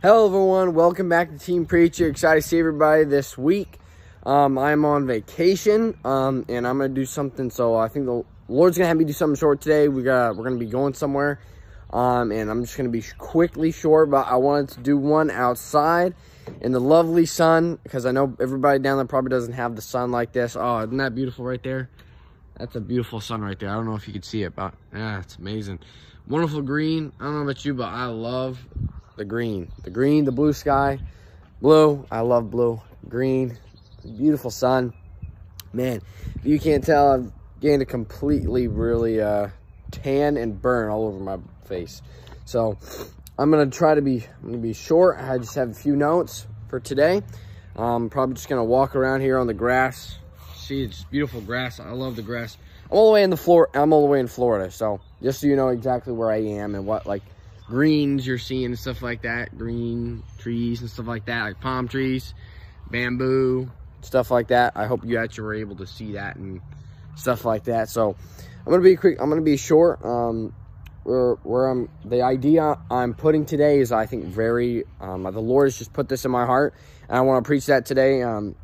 Hello, everyone. Welcome back to Teen Preacher. Excited to see everybody this week. Um, I'm on vacation, um, and I'm gonna do something. So I think the Lord's gonna have me do something short today. We got we're gonna be going somewhere, um, and I'm just gonna be quickly short. But I wanted to do one outside in the lovely sun because I know everybody down there probably doesn't have the sun like this. Oh, isn't that beautiful right there? That's a beautiful sun right there. I don't know if you can see it, but yeah, it's amazing. Wonderful green. I don't know about you, but I love the green. The green, the blue sky, blue. I love blue. Green, beautiful sun. Man, if you can't tell, I've gained a completely really uh, tan and burn all over my face. So I'm gonna try to be, I'm gonna be short. I just have a few notes for today. I'm probably just gonna walk around here on the grass. See, it's beautiful grass. I love the grass. I'm all the way in the floor. I'm all the way in Florida. So just so you know exactly where I am and what like greens you're seeing and stuff like that. Green trees and stuff like that, like palm trees, bamboo, stuff like that. I hope you actually were able to see that and stuff like that. So I'm gonna be quick. I'm gonna be short. Um, where where I'm the idea I'm putting today is I think very um, the Lord has just put this in my heart, and I want to preach that today. Um,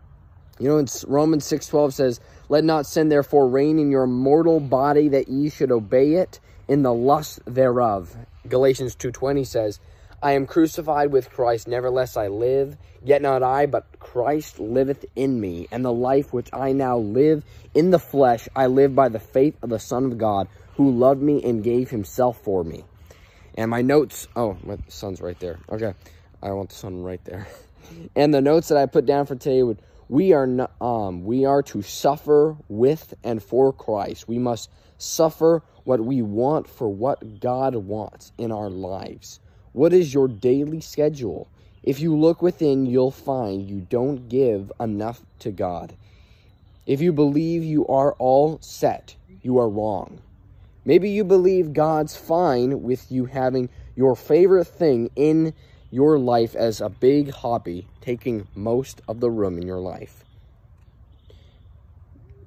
you know, it's Romans six twelve says, "Let not sin therefore reign in your mortal body, that ye should obey it in the lust thereof." Galatians 2.20 says, I am crucified with Christ, nevertheless I live, yet not I, but Christ liveth in me. And the life which I now live in the flesh, I live by the faith of the Son of God, who loved me and gave himself for me. And my notes, oh, my son's right there. Okay, I want the sun right there. and the notes that I put down for today would, we are not, um, we are to suffer with and for Christ. We must suffer what we want for what God wants in our lives. What is your daily schedule? If you look within, you'll find you don't give enough to God. If you believe you are all set, you are wrong. Maybe you believe God's fine with you having your favorite thing in your life as a big hobby taking most of the room in your life.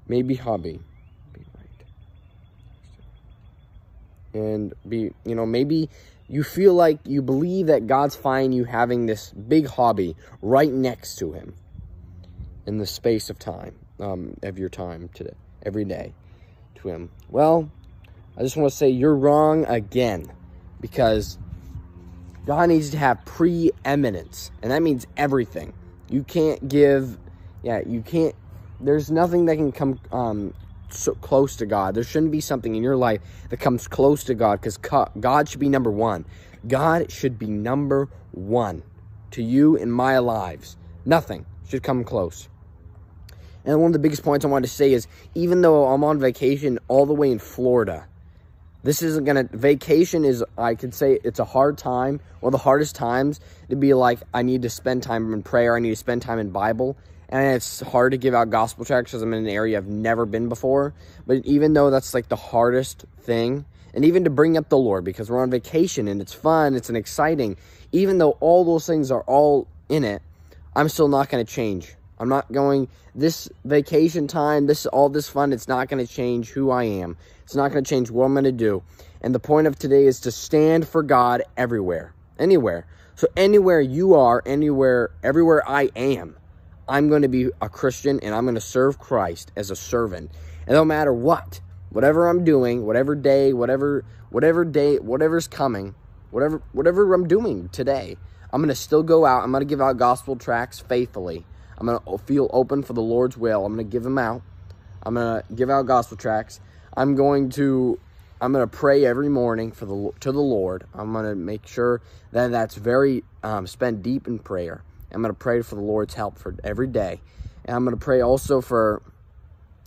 Maybe hobby. and be, you know, maybe you feel like you believe that God's fine you having this big hobby right next to him in the space of time, um, of your time today, every day to him. Well, I just want to say you're wrong again because God needs to have preeminence, and that means everything. You can't give, yeah, you can't, there's nothing that can come um, so close to God. There shouldn't be something in your life that comes close to God because God should be number one. God should be number one to you and my lives. Nothing should come close. And one of the biggest points I wanted to say is even though I'm on vacation all the way in Florida, this isn't going to, vacation is, I could say it's a hard time, or the hardest times to be like, I need to spend time in prayer, I need to spend time in Bible and it's hard to give out gospel tracts because I'm in an area I've never been before. But even though that's like the hardest thing, and even to bring up the Lord because we're on vacation and it's fun, it's an exciting, even though all those things are all in it, I'm still not going to change. I'm not going, this vacation time, this all this fun, it's not going to change who I am. It's not going to change what I'm going to do. And the point of today is to stand for God everywhere, anywhere. So anywhere you are, anywhere, everywhere I am, I'm going to be a Christian and I'm going to serve Christ as a servant. And no matter what, whatever I'm doing, whatever day, whatever whatever day, whatever's coming, whatever whatever I'm doing today, I'm going to still go out. I'm going to give out gospel tracts faithfully. I'm going to feel open for the Lord's will. I'm going to give them out. I'm going to give out gospel tracts. I'm going to I'm going to pray every morning for the to the Lord. I'm going to make sure that that's very um, spend deep in prayer. I'm going to pray for the Lord's help for every day. And I'm going to pray also for,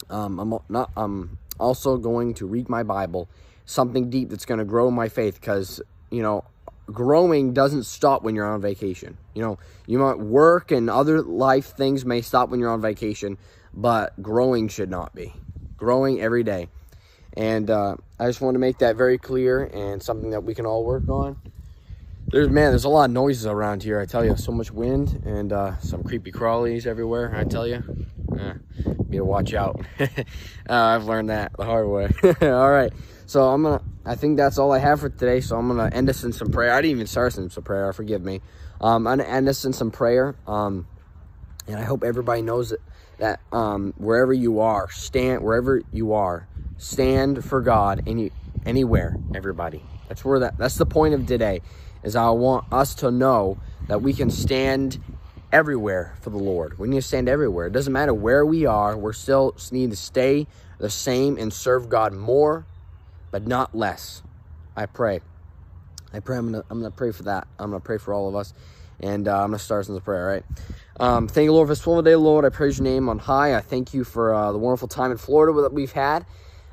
um, I'm not, I'm also going to read my Bible, something deep that's going to grow my faith because, you know, growing doesn't stop when you're on vacation. You know, you might work and other life things may stop when you're on vacation, but growing should not be. Growing every day. And uh, I just want to make that very clear and something that we can all work on there's man there's a lot of noises around here i tell you so much wind and uh, some creepy crawlies everywhere i tell you need to watch out uh, i've learned that the hard way all right so i'm gonna I think that's all I have for today. So I'm gonna end us in some prayer. I didn't even start us in some prayer. Forgive me. Um, I'm gonna end us in some prayer. Um, and I hope everybody knows that that um, wherever you are, stand wherever you are, stand for God any anywhere. Everybody. That's where that. That's the point of today. Is I want us to know that we can stand everywhere for the Lord. We need to stand everywhere. It doesn't matter where we are. We're still need to stay the same and serve God more but not less. I pray. I pray. I'm gonna. I'm gonna pray for that. I'm gonna pray for all of us, and uh, I'm gonna start us in the prayer. Right. Um, thank you, Lord, for this wonderful day, Lord. I praise your name on high. I thank you for uh, the wonderful time in Florida that we've had.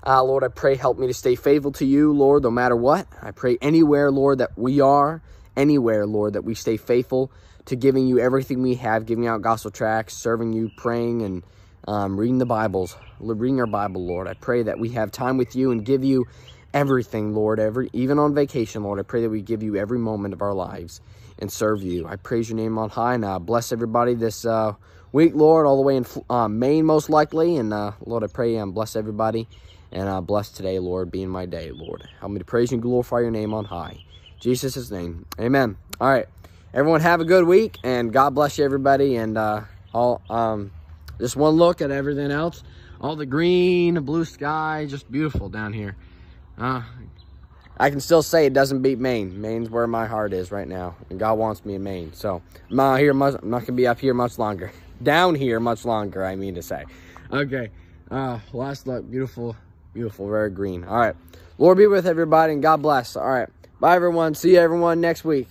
Uh, Lord, I pray help me to stay faithful to you, Lord, no matter what. I pray anywhere, Lord, that we are, anywhere, Lord, that we stay faithful to giving you everything we have, giving out gospel tracts, serving you, praying, and um, reading the Bibles, reading our Bible, Lord. I pray that we have time with you and give you everything, Lord, every even on vacation, Lord. I pray that we give you every moment of our lives and serve you. I praise your name on high. And uh, bless everybody this uh, week, Lord, all the way in uh, Maine, most likely. And uh, Lord, I pray and bless everybody. And uh, bless today, Lord, being my day, Lord. Help me to praise and glorify your name on high. Jesus' name. Amen. All right. Everyone have a good week. And God bless you, everybody. And uh, all um, just one look at everything else. All the green, blue sky, just beautiful down here. Uh, I can still say it doesn't beat Maine. Maine's where my heart is right now. And God wants me in Maine. So I'm not, here much, I'm not going to be up here much longer. Down here much longer, I mean to say. Okay. Uh, last look. Beautiful, beautiful, very green. All right. Lord be with everybody and God bless. All right. Bye, everyone. See you, everyone, next week.